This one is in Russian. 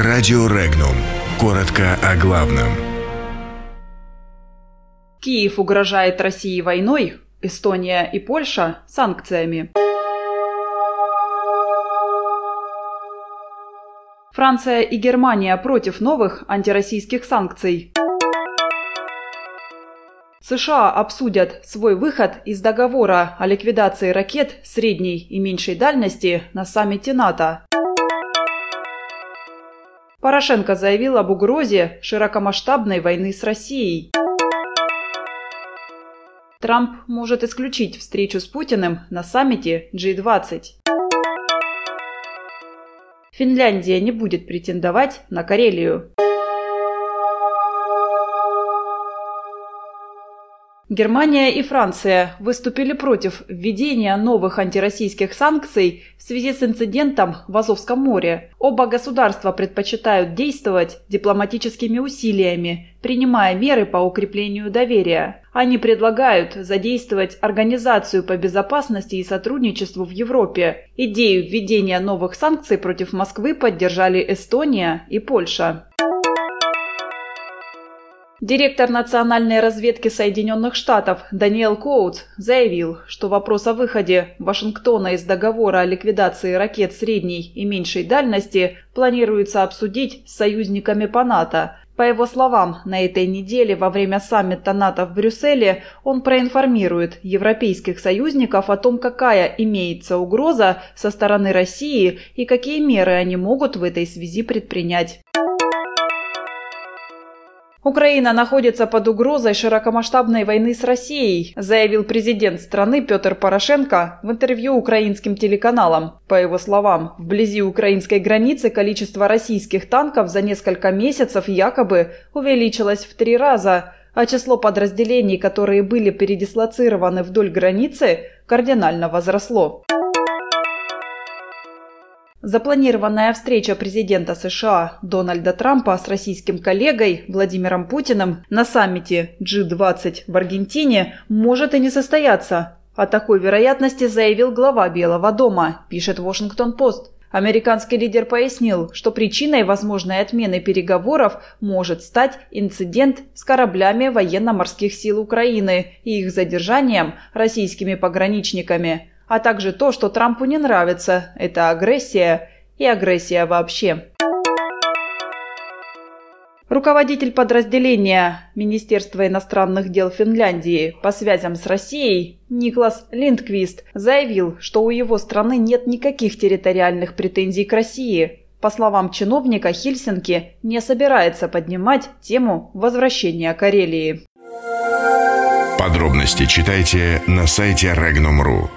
Радио Регнум. Коротко о главном. Киев угрожает России войной, Эстония и Польша – санкциями. Франция и Германия против новых антироссийских санкций. США обсудят свой выход из договора о ликвидации ракет средней и меньшей дальности на саммите НАТО. Порошенко заявил об угрозе широкомасштабной войны с Россией. Трамп может исключить встречу с Путиным на саммите G20. Финляндия не будет претендовать на Карелию. Германия и Франция выступили против введения новых антироссийских санкций в связи с инцидентом в Азовском море. Оба государства предпочитают действовать дипломатическими усилиями, принимая меры по укреплению доверия. Они предлагают задействовать Организацию по безопасности и сотрудничеству в Европе. Идею введения новых санкций против Москвы поддержали Эстония и Польша. Директор национальной разведки Соединенных Штатов Даниэл Коутс заявил, что вопрос о выходе Вашингтона из договора о ликвидации ракет средней и меньшей дальности планируется обсудить с союзниками по НАТО. По его словам, на этой неделе во время саммита НАТО в Брюсселе он проинформирует европейских союзников о том, какая имеется угроза со стороны России и какие меры они могут в этой связи предпринять. Украина находится под угрозой широкомасштабной войны с Россией, заявил президент страны Петр Порошенко в интервью украинским телеканалам. По его словам, вблизи украинской границы количество российских танков за несколько месяцев якобы увеличилось в три раза, а число подразделений, которые были передислоцированы вдоль границы, кардинально возросло. Запланированная встреча президента США Дональда Трампа с российским коллегой Владимиром Путиным на саммите G20 в Аргентине может и не состояться. О такой вероятности заявил глава Белого дома, пишет Вашингтон-Пост. Американский лидер пояснил, что причиной возможной отмены переговоров может стать инцидент с кораблями военно-морских сил Украины и их задержанием российскими пограничниками а также то, что Трампу не нравится – это агрессия и агрессия вообще. Руководитель подразделения Министерства иностранных дел Финляндии по связям с Россией Никлас Линдквист заявил, что у его страны нет никаких территориальных претензий к России. По словам чиновника, Хельсинки не собирается поднимать тему возвращения Карелии. Подробности читайте на сайте Regnum.ru.